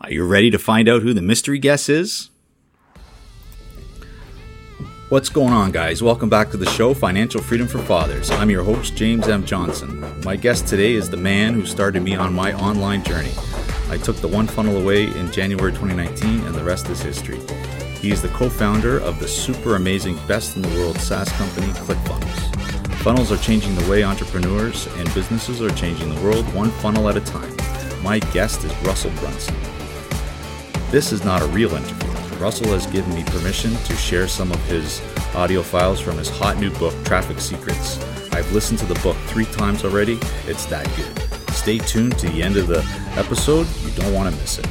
Are you ready to find out who the mystery guest is? What's going on, guys? Welcome back to the show, Financial Freedom for Fathers. I'm your host, James M. Johnson. My guest today is the man who started me on my online journey. I took the one funnel away in January 2019, and the rest is history. He is the co founder of the super amazing, best in the world SaaS company, ClickFunnels. Funnels are changing the way entrepreneurs and businesses are changing the world one funnel at a time. My guest is Russell Brunson. This is not a real interview. Russell has given me permission to share some of his audio files from his hot new book, Traffic Secrets. I've listened to the book three times already. It's that good. Stay tuned to the end of the episode. You don't want to miss it.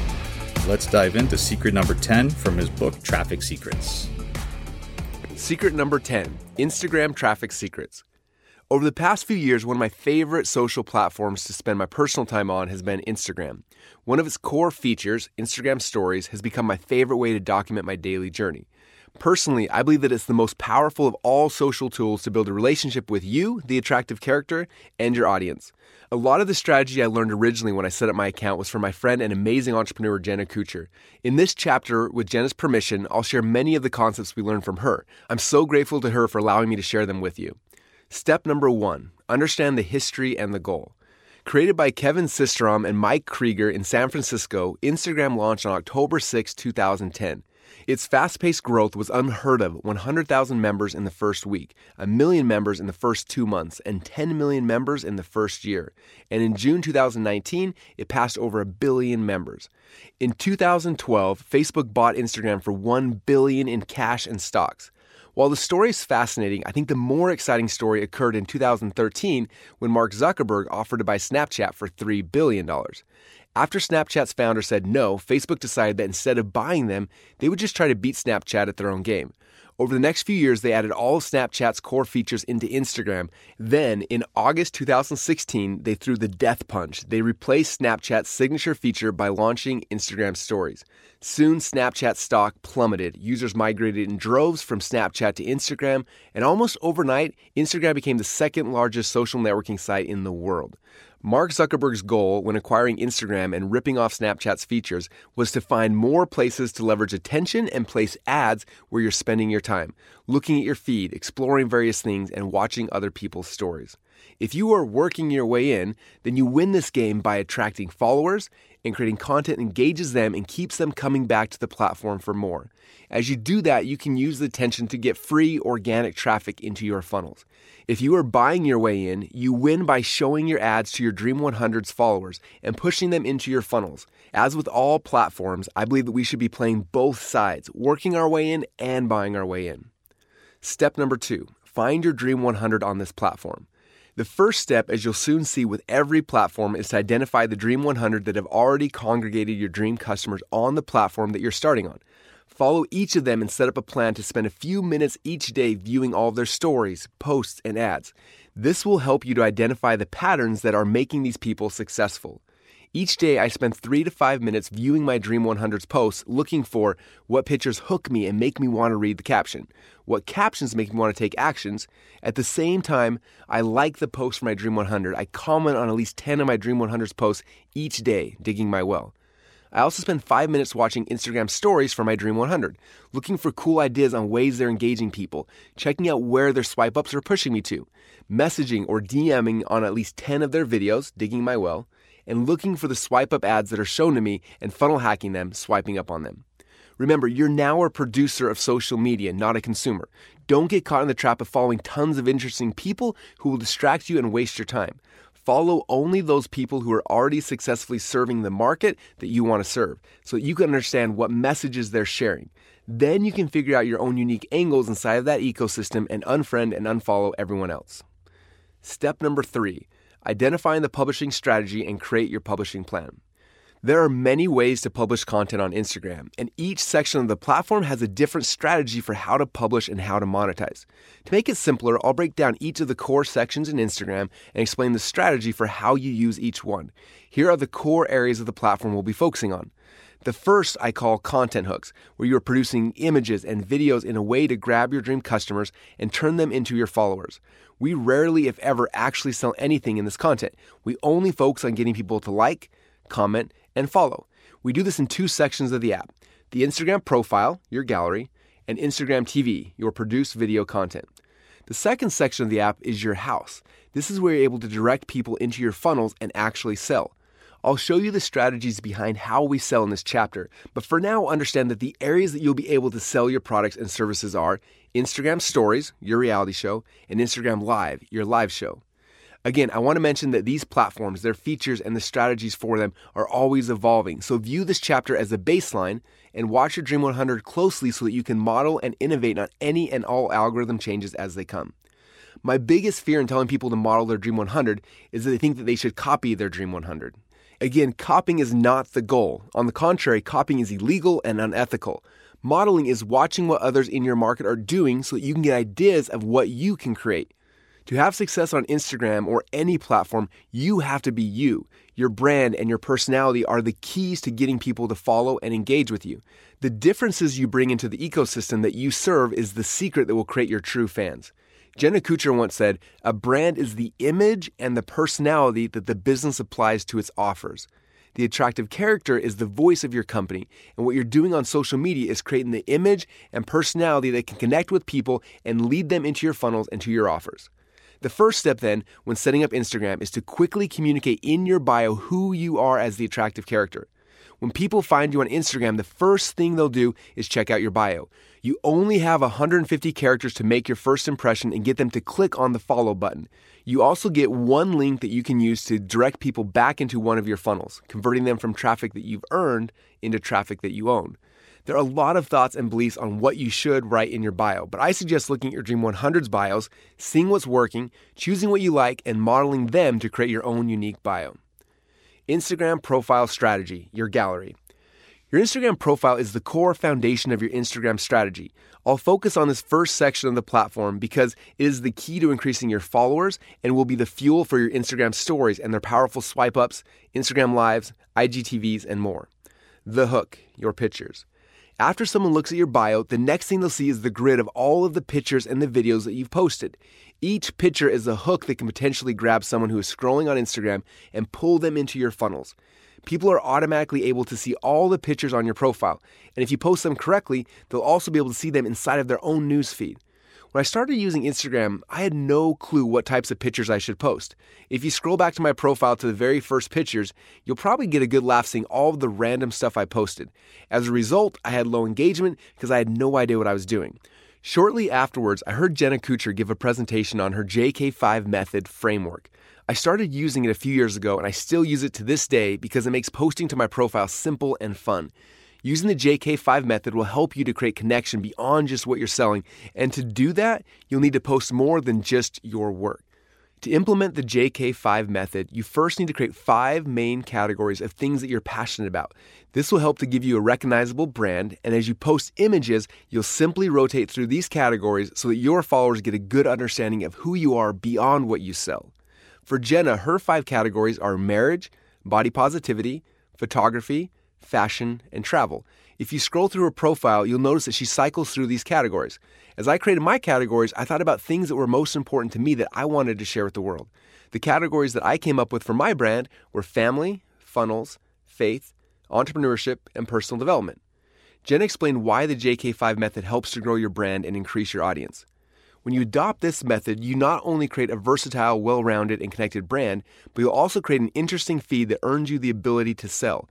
Let's dive into secret number 10 from his book, Traffic Secrets. Secret number 10 Instagram Traffic Secrets. Over the past few years, one of my favorite social platforms to spend my personal time on has been Instagram. One of its core features, Instagram Stories, has become my favorite way to document my daily journey. Personally, I believe that it's the most powerful of all social tools to build a relationship with you, the attractive character, and your audience. A lot of the strategy I learned originally when I set up my account was from my friend and amazing entrepreneur Jenna Kutcher. In this chapter, with Jenna's permission, I'll share many of the concepts we learned from her. I'm so grateful to her for allowing me to share them with you. Step number one understand the history and the goal. Created by Kevin Systrom and Mike Krieger in San Francisco, Instagram launched on October 6, 2010. Its fast paced growth was unheard of 100,000 members in the first week, a million members in the first two months, and 10 million members in the first year. And in June 2019, it passed over a billion members. In 2012, Facebook bought Instagram for 1 billion in cash and stocks. While the story is fascinating, I think the more exciting story occurred in 2013 when Mark Zuckerberg offered to buy Snapchat for $3 billion. After Snapchat's founder said no, Facebook decided that instead of buying them, they would just try to beat Snapchat at their own game. Over the next few years, they added all of Snapchat's core features into Instagram. Then, in August 2016, they threw the death punch. They replaced Snapchat's signature feature by launching Instagram Stories. Soon, Snapchat stock plummeted. Users migrated in droves from Snapchat to Instagram, and almost overnight, Instagram became the second largest social networking site in the world. Mark Zuckerberg's goal when acquiring Instagram and ripping off Snapchat's features was to find more places to leverage attention and place ads where you're spending your time, looking at your feed, exploring various things, and watching other people's stories. If you are working your way in, then you win this game by attracting followers and creating content engages them and keeps them coming back to the platform for more. As you do that, you can use the attention to get free organic traffic into your funnels. If you are buying your way in, you win by showing your ads to your Dream 100's followers and pushing them into your funnels. As with all platforms, I believe that we should be playing both sides, working our way in and buying our way in. Step number two find your Dream 100 on this platform. The first step, as you'll soon see with every platform, is to identify the Dream 100 that have already congregated your dream customers on the platform that you're starting on. Follow each of them and set up a plan to spend a few minutes each day viewing all of their stories, posts, and ads. This will help you to identify the patterns that are making these people successful. Each day, I spend three to five minutes viewing my Dream 100's posts, looking for what pictures hook me and make me want to read the caption, what captions make me want to take actions. At the same time, I like the posts for my Dream 100. I comment on at least 10 of my Dream 100's posts each day, digging my well. I also spend five minutes watching Instagram stories for my Dream 100, looking for cool ideas on ways they're engaging people, checking out where their swipe ups are pushing me to, messaging or DMing on at least 10 of their videos, digging my well, and looking for the swipe up ads that are shown to me and funnel hacking them, swiping up on them. Remember, you're now a producer of social media, not a consumer. Don't get caught in the trap of following tons of interesting people who will distract you and waste your time. Follow only those people who are already successfully serving the market that you want to serve so that you can understand what messages they're sharing. Then you can figure out your own unique angles inside of that ecosystem and unfriend and unfollow everyone else. Step number three identifying the publishing strategy and create your publishing plan. There are many ways to publish content on Instagram, and each section of the platform has a different strategy for how to publish and how to monetize. To make it simpler, I'll break down each of the core sections in Instagram and explain the strategy for how you use each one. Here are the core areas of the platform we'll be focusing on. The first I call content hooks, where you're producing images and videos in a way to grab your dream customers and turn them into your followers. We rarely, if ever, actually sell anything in this content. We only focus on getting people to like, comment, and follow. We do this in two sections of the app the Instagram profile, your gallery, and Instagram TV, your produced video content. The second section of the app is your house. This is where you're able to direct people into your funnels and actually sell. I'll show you the strategies behind how we sell in this chapter, but for now, understand that the areas that you'll be able to sell your products and services are Instagram Stories, your reality show, and Instagram Live, your live show. Again, I want to mention that these platforms, their features, and the strategies for them are always evolving. So view this chapter as a baseline and watch your Dream 100 closely so that you can model and innovate on any and all algorithm changes as they come. My biggest fear in telling people to model their Dream 100 is that they think that they should copy their Dream 100. Again, copying is not the goal. On the contrary, copying is illegal and unethical. Modeling is watching what others in your market are doing so that you can get ideas of what you can create. To have success on Instagram or any platform, you have to be you. Your brand and your personality are the keys to getting people to follow and engage with you. The differences you bring into the ecosystem that you serve is the secret that will create your true fans. Jenna Kutcher once said, A brand is the image and the personality that the business applies to its offers. The attractive character is the voice of your company, and what you're doing on social media is creating the image and personality that can connect with people and lead them into your funnels and to your offers. The first step, then, when setting up Instagram is to quickly communicate in your bio who you are as the attractive character. When people find you on Instagram, the first thing they'll do is check out your bio. You only have 150 characters to make your first impression and get them to click on the follow button. You also get one link that you can use to direct people back into one of your funnels, converting them from traffic that you've earned into traffic that you own. There are a lot of thoughts and beliefs on what you should write in your bio, but I suggest looking at your Dream 100's bios, seeing what's working, choosing what you like, and modeling them to create your own unique bio. Instagram profile strategy, your gallery. Your Instagram profile is the core foundation of your Instagram strategy. I'll focus on this first section of the platform because it is the key to increasing your followers and will be the fuel for your Instagram stories and their powerful swipe ups, Instagram lives, IGTVs, and more. The hook, your pictures. After someone looks at your bio, the next thing they'll see is the grid of all of the pictures and the videos that you've posted. Each picture is a hook that can potentially grab someone who is scrolling on Instagram and pull them into your funnels. People are automatically able to see all the pictures on your profile, and if you post them correctly, they'll also be able to see them inside of their own newsfeed. When I started using Instagram, I had no clue what types of pictures I should post. If you scroll back to my profile to the very first pictures, you'll probably get a good laugh seeing all the random stuff I posted. As a result, I had low engagement because I had no idea what I was doing. Shortly afterwards, I heard Jenna Kutcher give a presentation on her JK5 method framework. I started using it a few years ago and I still use it to this day because it makes posting to my profile simple and fun. Using the JK5 method will help you to create connection beyond just what you're selling. And to do that, you'll need to post more than just your work. To implement the JK5 method, you first need to create five main categories of things that you're passionate about. This will help to give you a recognizable brand, and as you post images, you'll simply rotate through these categories so that your followers get a good understanding of who you are beyond what you sell. For Jenna, her five categories are marriage, body positivity, photography, fashion, and travel. If you scroll through her profile, you'll notice that she cycles through these categories. As I created my categories, I thought about things that were most important to me that I wanted to share with the world. The categories that I came up with for my brand were family, funnels, faith, entrepreneurship, and personal development. Jen explained why the JK5 method helps to grow your brand and increase your audience. When you adopt this method, you not only create a versatile, well rounded, and connected brand, but you'll also create an interesting feed that earns you the ability to sell.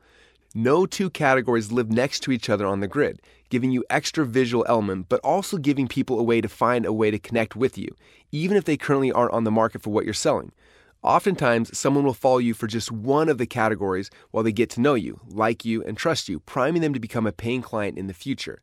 No two categories live next to each other on the grid, giving you extra visual element, but also giving people a way to find a way to connect with you, even if they currently aren't on the market for what you're selling. Oftentimes, someone will follow you for just one of the categories while they get to know you, like you, and trust you, priming them to become a paying client in the future.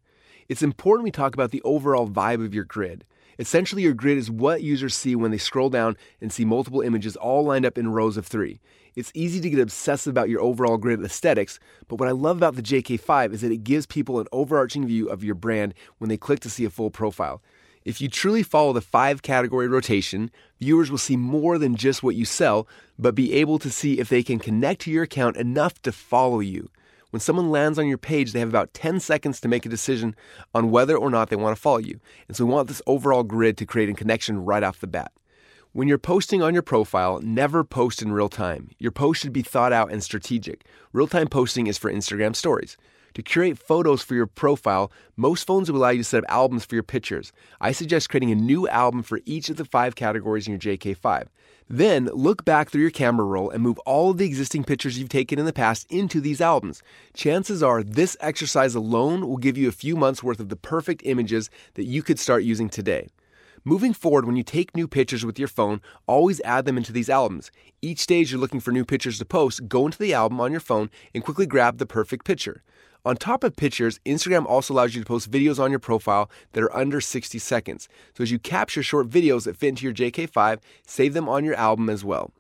It's important we talk about the overall vibe of your grid. Essentially, your grid is what users see when they scroll down and see multiple images all lined up in rows of three. It's easy to get obsessive about your overall grid aesthetics, but what I love about the JK5 is that it gives people an overarching view of your brand when they click to see a full profile. If you truly follow the five category rotation, viewers will see more than just what you sell, but be able to see if they can connect to your account enough to follow you. When someone lands on your page, they have about 10 seconds to make a decision on whether or not they want to follow you. And so we want this overall grid to create a connection right off the bat. When you're posting on your profile, never post in real time. Your post should be thought out and strategic. Real time posting is for Instagram stories. To curate photos for your profile, most phones will allow you to set up albums for your pictures. I suggest creating a new album for each of the five categories in your JK5. Then look back through your camera roll and move all of the existing pictures you've taken in the past into these albums. Chances are this exercise alone will give you a few months worth of the perfect images that you could start using today. Moving forward, when you take new pictures with your phone, always add them into these albums. Each stage you're looking for new pictures to post, go into the album on your phone and quickly grab the perfect picture. On top of pictures, Instagram also allows you to post videos on your profile that are under 60 seconds. So as you capture short videos that fit into your JK5, save them on your album as well.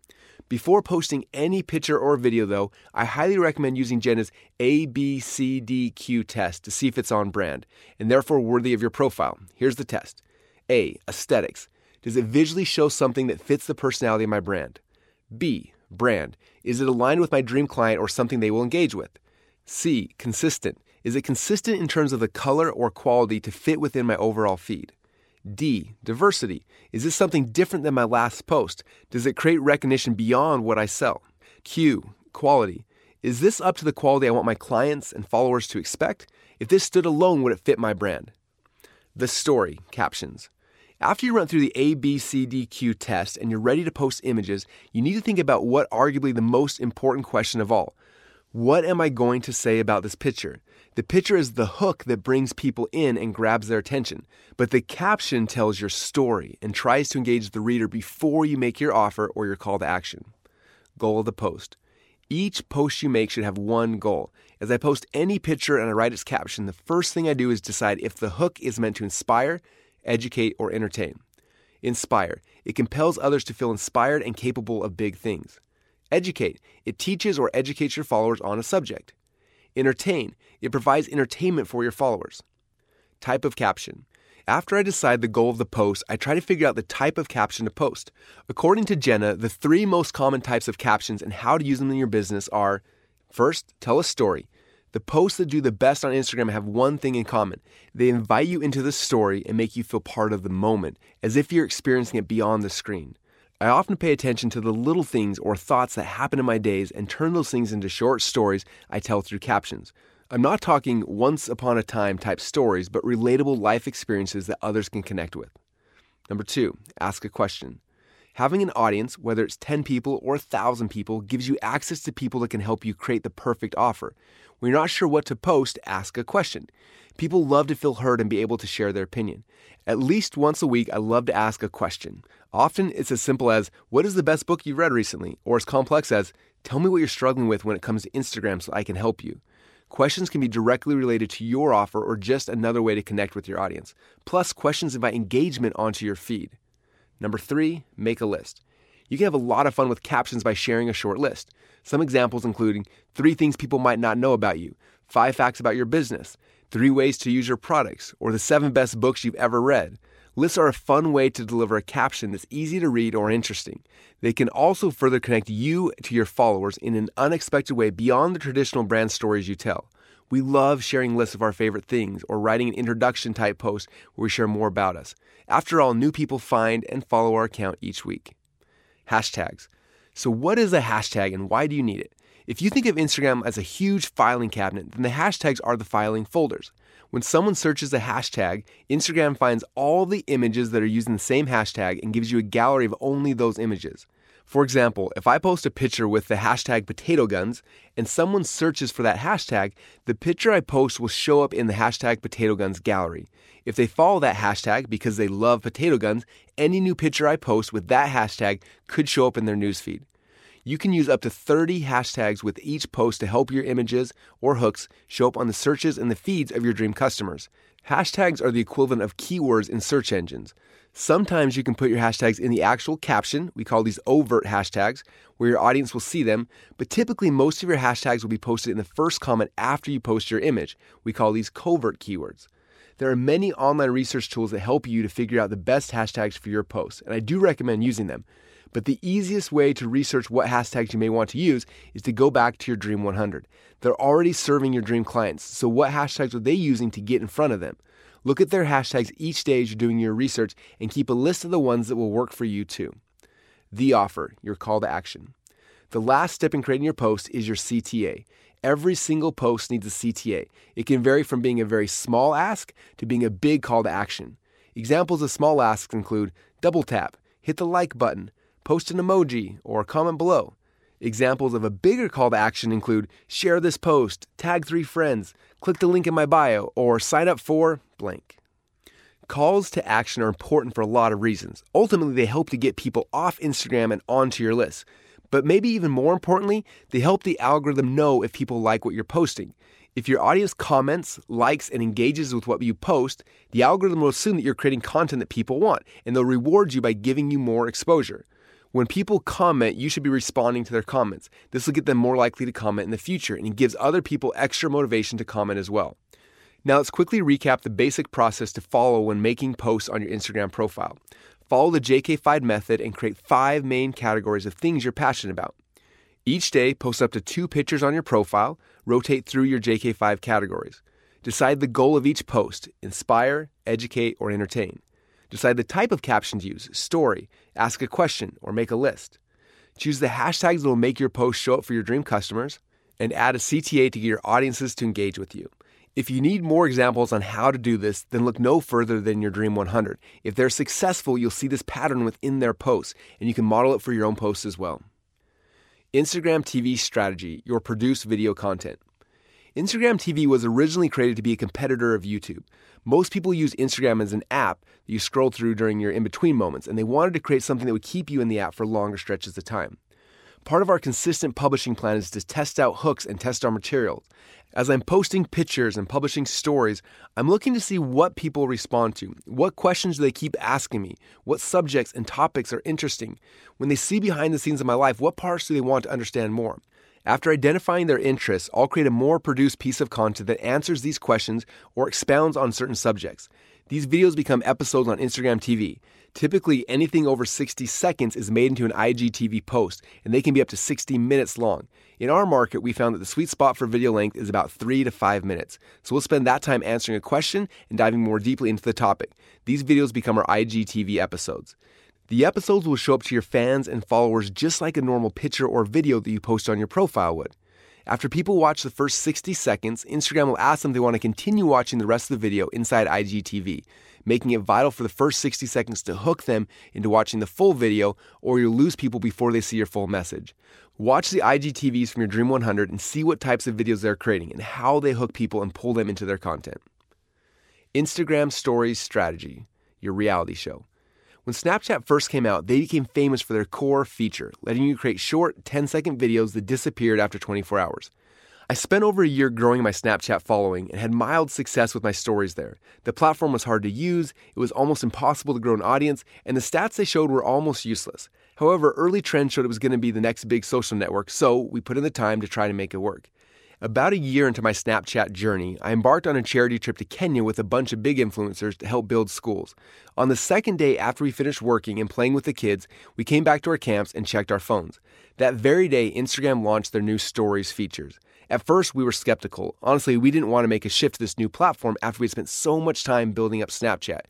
Before posting any picture or video, though, I highly recommend using Jenna's ABCDQ test to see if it's on brand and therefore worthy of your profile. Here's the test. A. Aesthetics. Does it visually show something that fits the personality of my brand? B. Brand. Is it aligned with my dream client or something they will engage with? C. Consistent. Is it consistent in terms of the color or quality to fit within my overall feed? D. Diversity. Is this something different than my last post? Does it create recognition beyond what I sell? Q. Quality. Is this up to the quality I want my clients and followers to expect? If this stood alone, would it fit my brand? The story captions. After you run through the ABCDQ test and you're ready to post images, you need to think about what arguably the most important question of all. What am I going to say about this picture? The picture is the hook that brings people in and grabs their attention, but the caption tells your story and tries to engage the reader before you make your offer or your call to action. Goal of the post. Each post you make should have one goal. As I post any picture and I write its caption, the first thing I do is decide if the hook is meant to inspire, educate, or entertain. Inspire. It compels others to feel inspired and capable of big things. Educate. It teaches or educates your followers on a subject. Entertain. It provides entertainment for your followers. Type of caption. After I decide the goal of the post, I try to figure out the type of caption to post. According to Jenna, the three most common types of captions and how to use them in your business are first, tell a story. The posts that do the best on Instagram have one thing in common. They invite you into the story and make you feel part of the moment, as if you're experiencing it beyond the screen. I often pay attention to the little things or thoughts that happen in my days and turn those things into short stories I tell through captions. I'm not talking once upon a time type stories, but relatable life experiences that others can connect with. Number two, ask a question. Having an audience, whether it's 10 people or 1,000 people, gives you access to people that can help you create the perfect offer. When you're not sure what to post, ask a question. People love to feel heard and be able to share their opinion. At least once a week, I love to ask a question. Often it's as simple as, What is the best book you've read recently? Or as complex as, Tell me what you're struggling with when it comes to Instagram so I can help you. Questions can be directly related to your offer or just another way to connect with your audience. Plus, questions invite engagement onto your feed. Number three, make a list. You can have a lot of fun with captions by sharing a short list. Some examples including three things people might not know about you, five facts about your business, three ways to use your products, or the seven best books you've ever read. Lists are a fun way to deliver a caption that's easy to read or interesting. They can also further connect you to your followers in an unexpected way beyond the traditional brand stories you tell. We love sharing lists of our favorite things or writing an introduction type post where we share more about us. After all, new people find and follow our account each week. Hashtags. So, what is a hashtag and why do you need it? If you think of Instagram as a huge filing cabinet, then the hashtags are the filing folders. When someone searches a hashtag, Instagram finds all the images that are using the same hashtag and gives you a gallery of only those images. For example, if I post a picture with the hashtag potato guns and someone searches for that hashtag, the picture I post will show up in the hashtag potato guns gallery. If they follow that hashtag because they love potato guns, any new picture I post with that hashtag could show up in their newsfeed. You can use up to 30 hashtags with each post to help your images or hooks show up on the searches and the feeds of your dream customers. Hashtags are the equivalent of keywords in search engines. Sometimes you can put your hashtags in the actual caption. We call these overt hashtags, where your audience will see them. But typically, most of your hashtags will be posted in the first comment after you post your image. We call these covert keywords. There are many online research tools that help you to figure out the best hashtags for your posts, and I do recommend using them. But the easiest way to research what hashtags you may want to use is to go back to your Dream 100. They're already serving your dream clients, so what hashtags are they using to get in front of them? Look at their hashtags each day as you're doing your research and keep a list of the ones that will work for you too. the offer, your call to action. The last step in creating your post is your CTA. Every single post needs a CTA. It can vary from being a very small ask to being a big call to action. Examples of small asks include double tap, hit the like button, post an emoji, or comment below. Examples of a bigger call to action include share this post, tag three friends, click the link in my bio, or sign up for blank. Calls to action are important for a lot of reasons. Ultimately, they help to get people off Instagram and onto your list. But maybe even more importantly, they help the algorithm know if people like what you're posting. If your audience comments, likes, and engages with what you post, the algorithm will assume that you're creating content that people want, and they'll reward you by giving you more exposure. When people comment, you should be responding to their comments. This will get them more likely to comment in the future, and it gives other people extra motivation to comment as well. Now, let's quickly recap the basic process to follow when making posts on your Instagram profile. Follow the JK5 method and create five main categories of things you're passionate about. Each day, post up to two pictures on your profile, rotate through your JK5 categories. Decide the goal of each post inspire, educate, or entertain. Decide the type of caption to use story, ask a question, or make a list. Choose the hashtags that will make your post show up for your dream customers, and add a CTA to get your audiences to engage with you. If you need more examples on how to do this, then look no further than your Dream 100. If they're successful, you'll see this pattern within their posts, and you can model it for your own posts as well. Instagram TV strategy, your produced video content. Instagram TV was originally created to be a competitor of YouTube. Most people use Instagram as an app that you scroll through during your in between moments, and they wanted to create something that would keep you in the app for longer stretches of time. Part of our consistent publishing plan is to test out hooks and test our materials. As I'm posting pictures and publishing stories, I'm looking to see what people respond to. What questions do they keep asking me? What subjects and topics are interesting? When they see behind the scenes of my life, what parts do they want to understand more? After identifying their interests, I'll create a more produced piece of content that answers these questions or expounds on certain subjects. These videos become episodes on Instagram TV. Typically, anything over 60 seconds is made into an IGTV post, and they can be up to 60 minutes long. In our market, we found that the sweet spot for video length is about 3 to 5 minutes. So we'll spend that time answering a question and diving more deeply into the topic. These videos become our IGTV episodes. The episodes will show up to your fans and followers just like a normal picture or video that you post on your profile would. After people watch the first 60 seconds, Instagram will ask them if they want to continue watching the rest of the video inside IGTV, making it vital for the first 60 seconds to hook them into watching the full video, or you'll lose people before they see your full message. Watch the IGTVs from your Dream 100 and see what types of videos they're creating and how they hook people and pull them into their content. Instagram Stories Strategy, your reality show. When Snapchat first came out, they became famous for their core feature, letting you create short 10 second videos that disappeared after 24 hours. I spent over a year growing my Snapchat following and had mild success with my stories there. The platform was hard to use, it was almost impossible to grow an audience, and the stats they showed were almost useless. However, early trends showed it was going to be the next big social network, so we put in the time to try to make it work. About a year into my Snapchat journey, I embarked on a charity trip to Kenya with a bunch of big influencers to help build schools. On the second day after we finished working and playing with the kids, we came back to our camps and checked our phones. That very day, Instagram launched their new Stories features. At first, we were skeptical. Honestly, we didn't want to make a shift to this new platform after we had spent so much time building up Snapchat.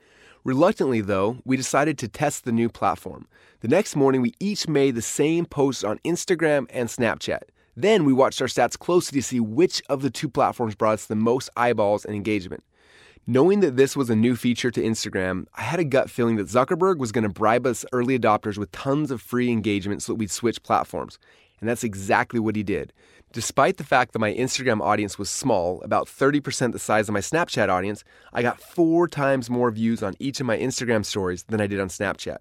Reluctantly, though, we decided to test the new platform. The next morning, we each made the same posts on Instagram and Snapchat. Then we watched our stats closely to see which of the two platforms brought us the most eyeballs and engagement. Knowing that this was a new feature to Instagram, I had a gut feeling that Zuckerberg was going to bribe us early adopters with tons of free engagement so that we'd switch platforms. And that's exactly what he did. Despite the fact that my Instagram audience was small, about 30% the size of my Snapchat audience, I got four times more views on each of my Instagram stories than I did on Snapchat.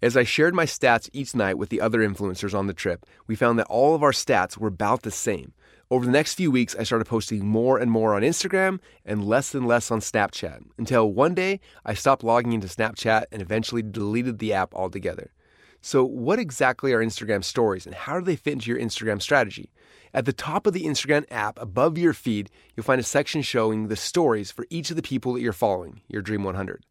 As I shared my stats each night with the other influencers on the trip, we found that all of our stats were about the same. Over the next few weeks, I started posting more and more on Instagram and less and less on Snapchat until one day I stopped logging into Snapchat and eventually deleted the app altogether. So, what exactly are Instagram stories and how do they fit into your Instagram strategy? At the top of the Instagram app, above your feed, you'll find a section showing the stories for each of the people that you're following, your Dream 100.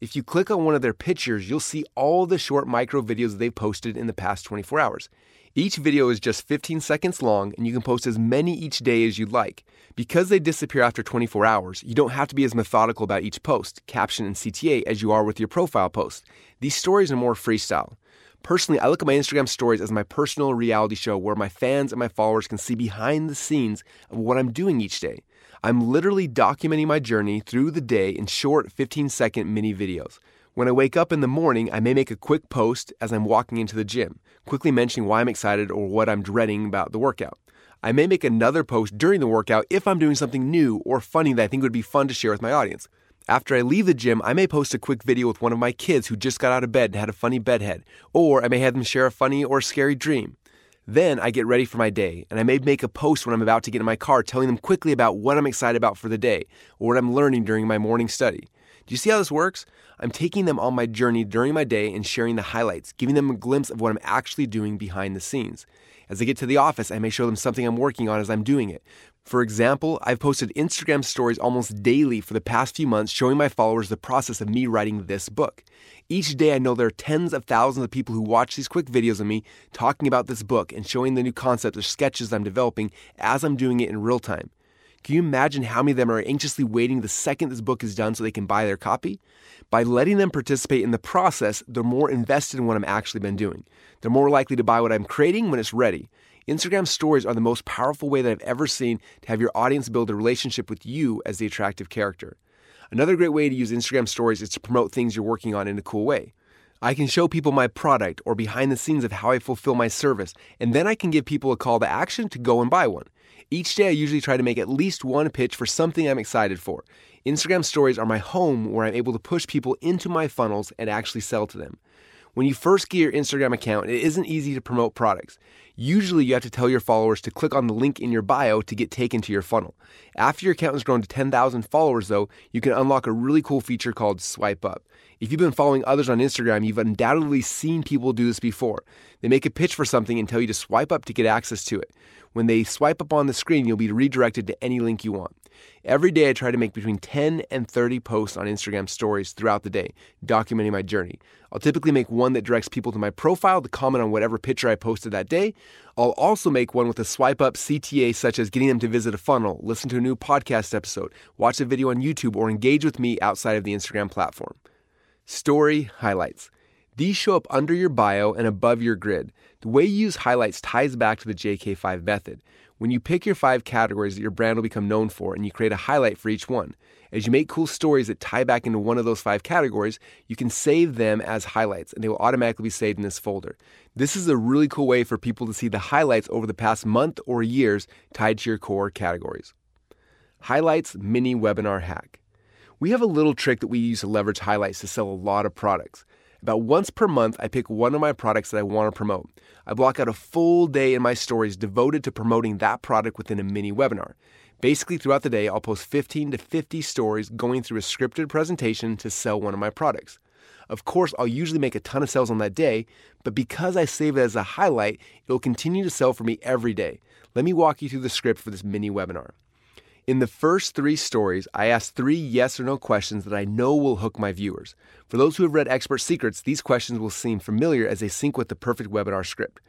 If you click on one of their pictures, you'll see all the short micro videos they've posted in the past 24 hours. Each video is just 15 seconds long, and you can post as many each day as you'd like. Because they disappear after 24 hours, you don't have to be as methodical about each post, caption, and CTA as you are with your profile post. These stories are more freestyle. Personally, I look at my Instagram stories as my personal reality show where my fans and my followers can see behind the scenes of what I'm doing each day. I'm literally documenting my journey through the day in short 15 second mini videos. When I wake up in the morning, I may make a quick post as I'm walking into the gym, quickly mentioning why I'm excited or what I'm dreading about the workout. I may make another post during the workout if I'm doing something new or funny that I think would be fun to share with my audience. After I leave the gym, I may post a quick video with one of my kids who just got out of bed and had a funny bedhead, or I may have them share a funny or scary dream. Then I get ready for my day, and I may make a post when I'm about to get in my car telling them quickly about what I'm excited about for the day or what I'm learning during my morning study. Do you see how this works? I'm taking them on my journey during my day and sharing the highlights, giving them a glimpse of what I'm actually doing behind the scenes. As I get to the office, I may show them something I'm working on as I'm doing it. For example, I've posted Instagram stories almost daily for the past few months showing my followers the process of me writing this book. Each day, I know there are tens of thousands of people who watch these quick videos of me talking about this book and showing the new concepts or sketches I'm developing as I'm doing it in real time. Can you imagine how many of them are anxiously waiting the second this book is done so they can buy their copy? By letting them participate in the process, they're more invested in what I'm actually been doing. They're more likely to buy what I'm creating when it's ready. Instagram stories are the most powerful way that I've ever seen to have your audience build a relationship with you as the attractive character. Another great way to use Instagram stories is to promote things you're working on in a cool way. I can show people my product or behind the scenes of how I fulfill my service, and then I can give people a call to action to go and buy one. Each day, I usually try to make at least one pitch for something I'm excited for. Instagram stories are my home where I'm able to push people into my funnels and actually sell to them. When you first get your Instagram account, it isn't easy to promote products. Usually, you have to tell your followers to click on the link in your bio to get taken to your funnel. After your account has grown to 10,000 followers, though, you can unlock a really cool feature called Swipe Up. If you've been following others on Instagram, you've undoubtedly seen people do this before. They make a pitch for something and tell you to swipe up to get access to it. When they swipe up on the screen, you'll be redirected to any link you want. Every day, I try to make between 10 and 30 posts on Instagram stories throughout the day, documenting my journey. I'll typically make one that directs people to my profile to comment on whatever picture I posted that day. I'll also make one with a swipe up CTA, such as getting them to visit a funnel, listen to a new podcast episode, watch a video on YouTube, or engage with me outside of the Instagram platform. Story highlights. These show up under your bio and above your grid. The way you use highlights ties back to the JK5 method. When you pick your five categories that your brand will become known for and you create a highlight for each one, as you make cool stories that tie back into one of those five categories, you can save them as highlights and they will automatically be saved in this folder. This is a really cool way for people to see the highlights over the past month or years tied to your core categories. Highlights Mini Webinar Hack. We have a little trick that we use to leverage highlights to sell a lot of products. About once per month, I pick one of my products that I want to promote. I block out a full day in my stories devoted to promoting that product within a mini webinar. Basically, throughout the day, I'll post 15 to 50 stories going through a scripted presentation to sell one of my products. Of course, I'll usually make a ton of sales on that day, but because I save it as a highlight, it'll continue to sell for me every day. Let me walk you through the script for this mini webinar. In the first three stories, I ask three yes or no questions that I know will hook my viewers. For those who have read Expert Secrets, these questions will seem familiar as they sync with the perfect webinar script.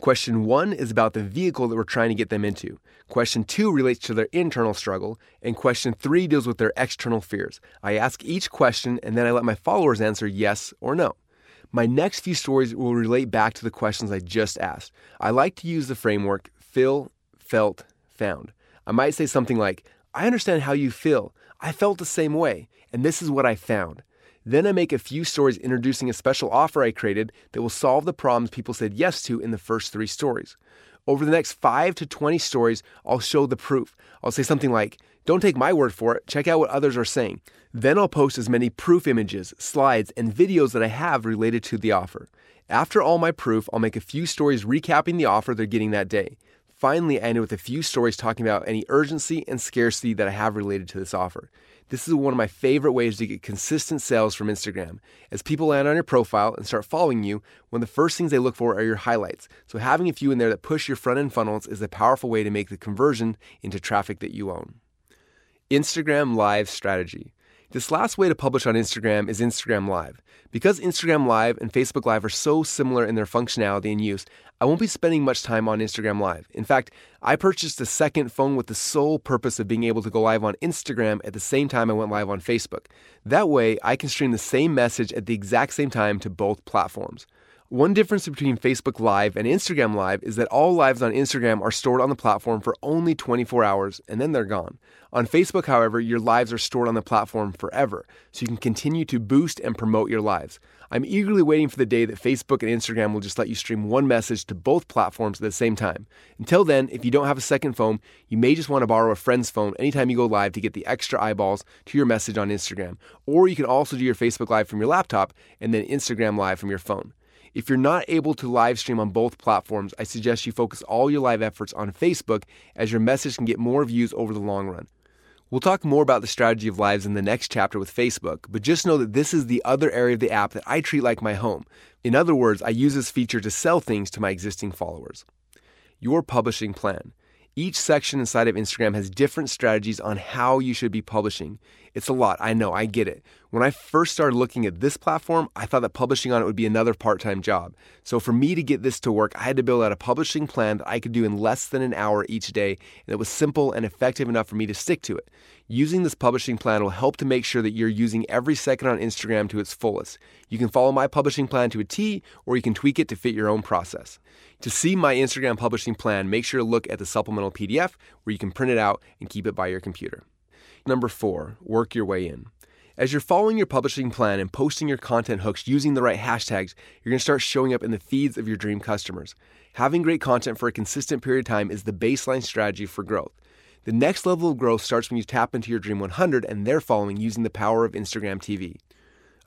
Question one is about the vehicle that we're trying to get them into. Question two relates to their internal struggle. And question three deals with their external fears. I ask each question and then I let my followers answer yes or no. My next few stories will relate back to the questions I just asked. I like to use the framework feel, felt, found. I might say something like, I understand how you feel. I felt the same way, and this is what I found. Then I make a few stories introducing a special offer I created that will solve the problems people said yes to in the first three stories. Over the next 5 to 20 stories, I'll show the proof. I'll say something like, Don't take my word for it, check out what others are saying. Then I'll post as many proof images, slides, and videos that I have related to the offer. After all my proof, I'll make a few stories recapping the offer they're getting that day. Finally, I ended with a few stories talking about any urgency and scarcity that I have related to this offer. This is one of my favorite ways to get consistent sales from Instagram. As people land on your profile and start following you, one of the first things they look for are your highlights. So having a few in there that push your front end funnels is a powerful way to make the conversion into traffic that you own. Instagram Live Strategy. This last way to publish on Instagram is Instagram Live. Because Instagram Live and Facebook Live are so similar in their functionality and use, I won't be spending much time on Instagram Live. In fact, I purchased a second phone with the sole purpose of being able to go live on Instagram at the same time I went live on Facebook. That way, I can stream the same message at the exact same time to both platforms. One difference between Facebook Live and Instagram Live is that all lives on Instagram are stored on the platform for only 24 hours and then they're gone. On Facebook, however, your lives are stored on the platform forever, so you can continue to boost and promote your lives. I'm eagerly waiting for the day that Facebook and Instagram will just let you stream one message to both platforms at the same time. Until then, if you don't have a second phone, you may just want to borrow a friend's phone anytime you go live to get the extra eyeballs to your message on Instagram. Or you can also do your Facebook Live from your laptop and then Instagram Live from your phone. If you're not able to live stream on both platforms, I suggest you focus all your live efforts on Facebook as your message can get more views over the long run. We'll talk more about the strategy of lives in the next chapter with Facebook, but just know that this is the other area of the app that I treat like my home. In other words, I use this feature to sell things to my existing followers. Your publishing plan. Each section inside of Instagram has different strategies on how you should be publishing. It's a lot, I know, I get it. When I first started looking at this platform, I thought that publishing on it would be another part time job. So for me to get this to work, I had to build out a publishing plan that I could do in less than an hour each day, and it was simple and effective enough for me to stick to it. Using this publishing plan will help to make sure that you're using every second on Instagram to its fullest. You can follow my publishing plan to a T, or you can tweak it to fit your own process. To see my Instagram publishing plan, make sure to look at the supplemental PDF where you can print it out and keep it by your computer. Number four, work your way in. As you're following your publishing plan and posting your content hooks using the right hashtags, you're going to start showing up in the feeds of your dream customers. Having great content for a consistent period of time is the baseline strategy for growth. The next level of growth starts when you tap into your Dream 100 and their following using the power of Instagram TV.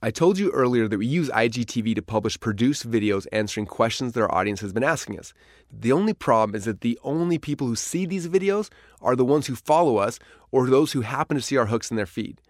I told you earlier that we use IGTV to publish produced videos answering questions that our audience has been asking us. The only problem is that the only people who see these videos are the ones who follow us or those who happen to see our hooks in their feed.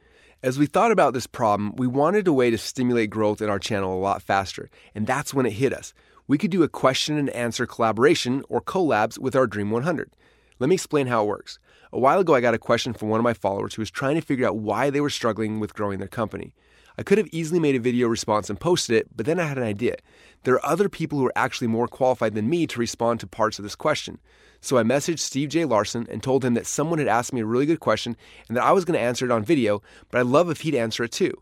As we thought about this problem, we wanted a way to stimulate growth in our channel a lot faster, and that's when it hit us. We could do a question and answer collaboration or collabs with our Dream 100. Let me explain how it works. A while ago, I got a question from one of my followers who was trying to figure out why they were struggling with growing their company. I could have easily made a video response and posted it, but then I had an idea. There are other people who are actually more qualified than me to respond to parts of this question. So I messaged Steve J. Larsen and told him that someone had asked me a really good question and that I was going to answer it on video, but I'd love if he'd answer it too.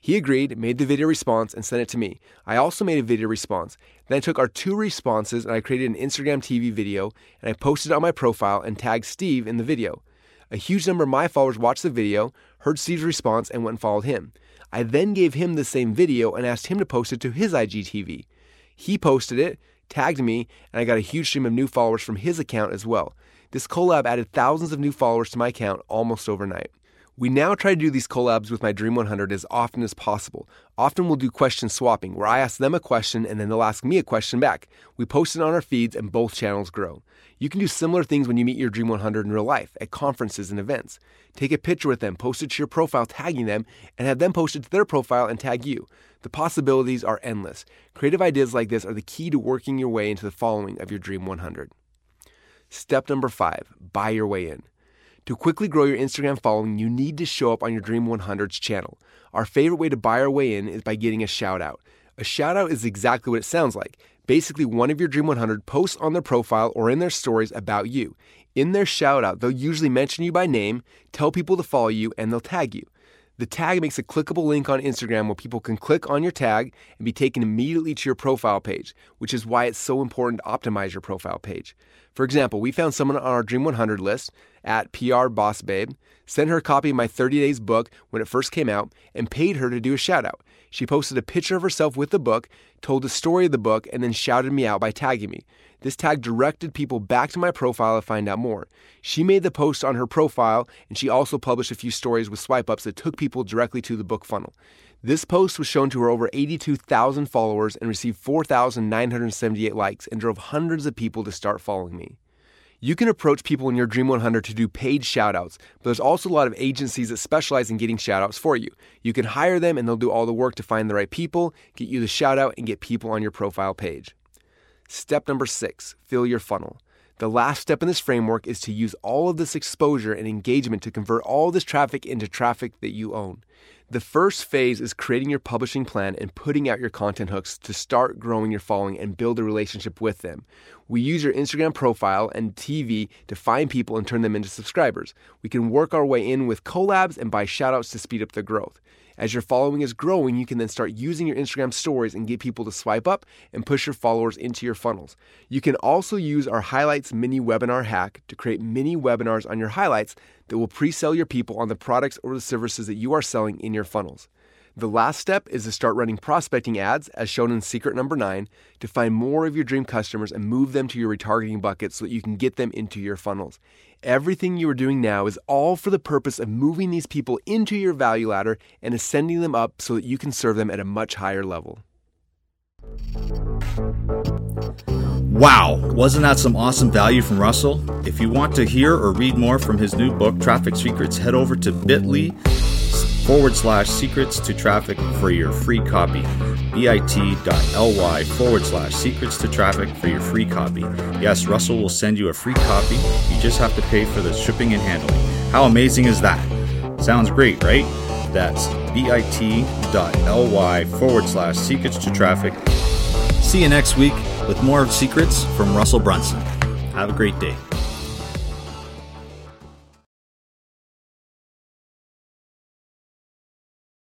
He agreed, made the video response, and sent it to me. I also made a video response. Then I took our two responses and I created an Instagram TV video and I posted it on my profile and tagged Steve in the video. A huge number of my followers watched the video, heard Steve's response, and went and followed him. I then gave him the same video and asked him to post it to his IGTV. He posted it, tagged me, and I got a huge stream of new followers from his account as well. This collab added thousands of new followers to my account almost overnight. We now try to do these collabs with my Dream 100 as often as possible. Often we'll do question swapping, where I ask them a question and then they'll ask me a question back. We post it on our feeds and both channels grow. You can do similar things when you meet your Dream 100 in real life, at conferences and events. Take a picture with them, post it to your profile tagging them, and have them post it to their profile and tag you. The possibilities are endless. Creative ideas like this are the key to working your way into the following of your Dream 100. Step number five buy your way in. To quickly grow your Instagram following, you need to show up on your Dream 100's channel. Our favorite way to buy our way in is by getting a shout out. A shout out is exactly what it sounds like. Basically, one of your Dream 100 posts on their profile or in their stories about you. In their shout out, they'll usually mention you by name, tell people to follow you, and they'll tag you. The tag makes a clickable link on Instagram where people can click on your tag and be taken immediately to your profile page, which is why it's so important to optimize your profile page. For example, we found someone on our Dream 100 list at PR Boss Babe, sent her a copy of my 30 Days book when it first came out, and paid her to do a shout out. She posted a picture of herself with the book, told the story of the book, and then shouted me out by tagging me. This tag directed people back to my profile to find out more. She made the post on her profile, and she also published a few stories with swipe ups that took people directly to the book funnel. This post was shown to her over 82,000 followers and received 4,978 likes and drove hundreds of people to start following me. You can approach people in your Dream 100 to do paid shoutouts, but there's also a lot of agencies that specialize in getting shoutouts for you. You can hire them and they'll do all the work to find the right people, get you the shoutout, and get people on your profile page. Step number six fill your funnel. The last step in this framework is to use all of this exposure and engagement to convert all this traffic into traffic that you own. The first phase is creating your publishing plan and putting out your content hooks to start growing your following and build a relationship with them. We use your Instagram profile and TV to find people and turn them into subscribers. We can work our way in with collabs and buy shoutouts to speed up the growth. As your following is growing, you can then start using your Instagram stories and get people to swipe up and push your followers into your funnels. You can also use our highlights mini webinar hack to create mini webinars on your highlights that will pre sell your people on the products or the services that you are selling in your funnels. The last step is to start running prospecting ads, as shown in secret number nine, to find more of your dream customers and move them to your retargeting bucket so that you can get them into your funnels. Everything you are doing now is all for the purpose of moving these people into your value ladder and ascending them up so that you can serve them at a much higher level. Wow, wasn't that some awesome value from Russell? If you want to hear or read more from his new book, Traffic Secrets, head over to bit.ly forward slash secrets to traffic for your free copy. bit.ly forward slash secrets to traffic for your free copy. Yes, Russell will send you a free copy. You just have to pay for the shipping and handling. How amazing is that? Sounds great, right? That's bit.ly forward slash secrets to traffic. See you next week with more of secrets from Russell Brunson. Have a great day.